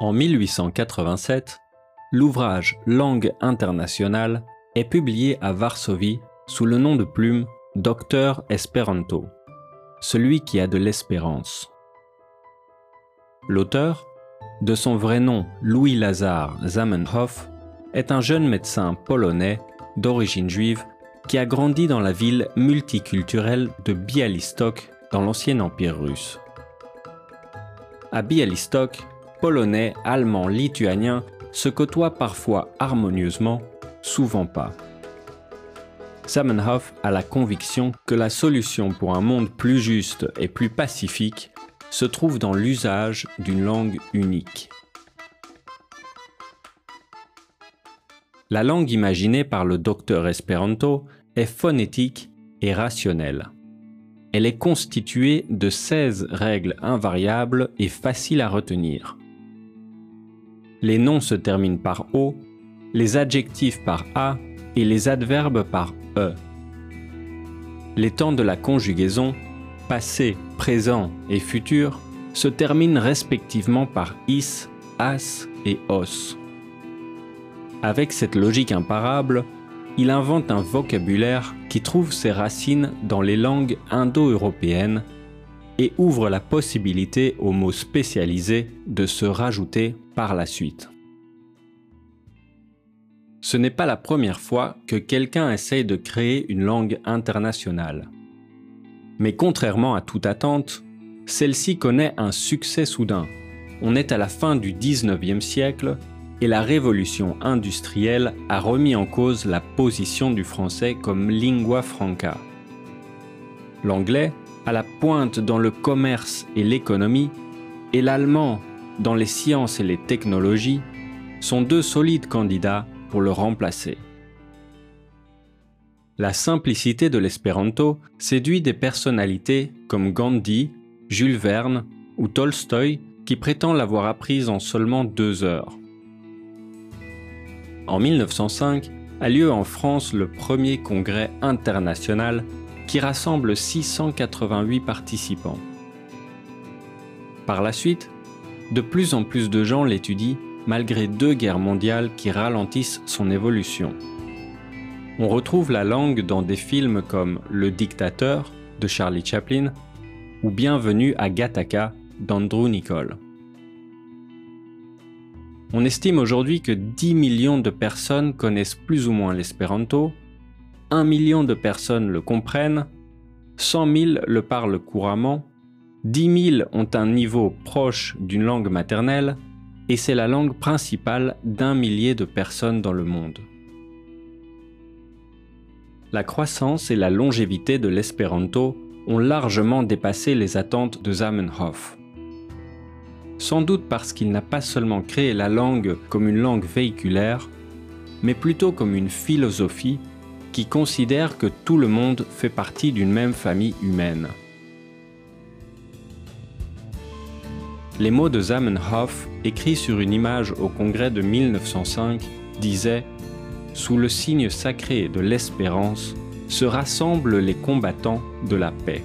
En 1887, l'ouvrage Langue internationale est publié à Varsovie sous le nom de plume Docteur Esperanto, celui qui a de l'espérance. L'auteur, de son vrai nom Louis Lazare Zamenhof, est un jeune médecin polonais d'origine juive qui a grandi dans la ville multiculturelle de Bialystok dans l'ancien empire russe. À Bialystok, polonais, allemand, lituanien se côtoient parfois harmonieusement, souvent pas. Zamenhof a la conviction que la solution pour un monde plus juste et plus pacifique se trouve dans l'usage d'une langue unique. La langue imaginée par le docteur Esperanto est phonétique et rationnelle. Elle est constituée de 16 règles invariables et faciles à retenir. Les noms se terminent par O, les adjectifs par A et les adverbes par E. Les temps de la conjugaison, passé, présent et futur, se terminent respectivement par is, as et os. Avec cette logique imparable, il invente un vocabulaire qui trouve ses racines dans les langues indo-européennes et ouvre la possibilité aux mots spécialisés de se rajouter par la suite. Ce n'est pas la première fois que quelqu'un essaye de créer une langue internationale. Mais contrairement à toute attente, celle-ci connaît un succès soudain. On est à la fin du 19e siècle et la révolution industrielle a remis en cause la position du français comme lingua franca. L'anglais, à la pointe dans le commerce et l'économie, et l'allemand dans les sciences et les technologies, sont deux solides candidats pour le remplacer. La simplicité de l'espéranto séduit des personnalités comme Gandhi, Jules Verne ou Tolstoï qui prétendent l'avoir apprise en seulement deux heures. En 1905 a lieu en France le premier congrès international qui rassemble 688 participants. Par la suite, de plus en plus de gens l'étudient malgré deux guerres mondiales qui ralentissent son évolution. On retrouve la langue dans des films comme Le Dictateur de Charlie Chaplin ou Bienvenue à Gattaca d'Andrew Nicole. On estime aujourd'hui que 10 millions de personnes connaissent plus ou moins l'espéranto 1 million de personnes le comprennent, 100 000 le parlent couramment, 10 000 ont un niveau proche d'une langue maternelle, et c'est la langue principale d'un millier de personnes dans le monde. La croissance et la longévité de l'espéranto ont largement dépassé les attentes de Zamenhof. Sans doute parce qu'il n'a pas seulement créé la langue comme une langue véhiculaire, mais plutôt comme une philosophie qui considère que tout le monde fait partie d'une même famille humaine. Les mots de Zamenhof, écrits sur une image au congrès de 1905, disaient Sous le signe sacré de l'espérance se rassemblent les combattants de la paix.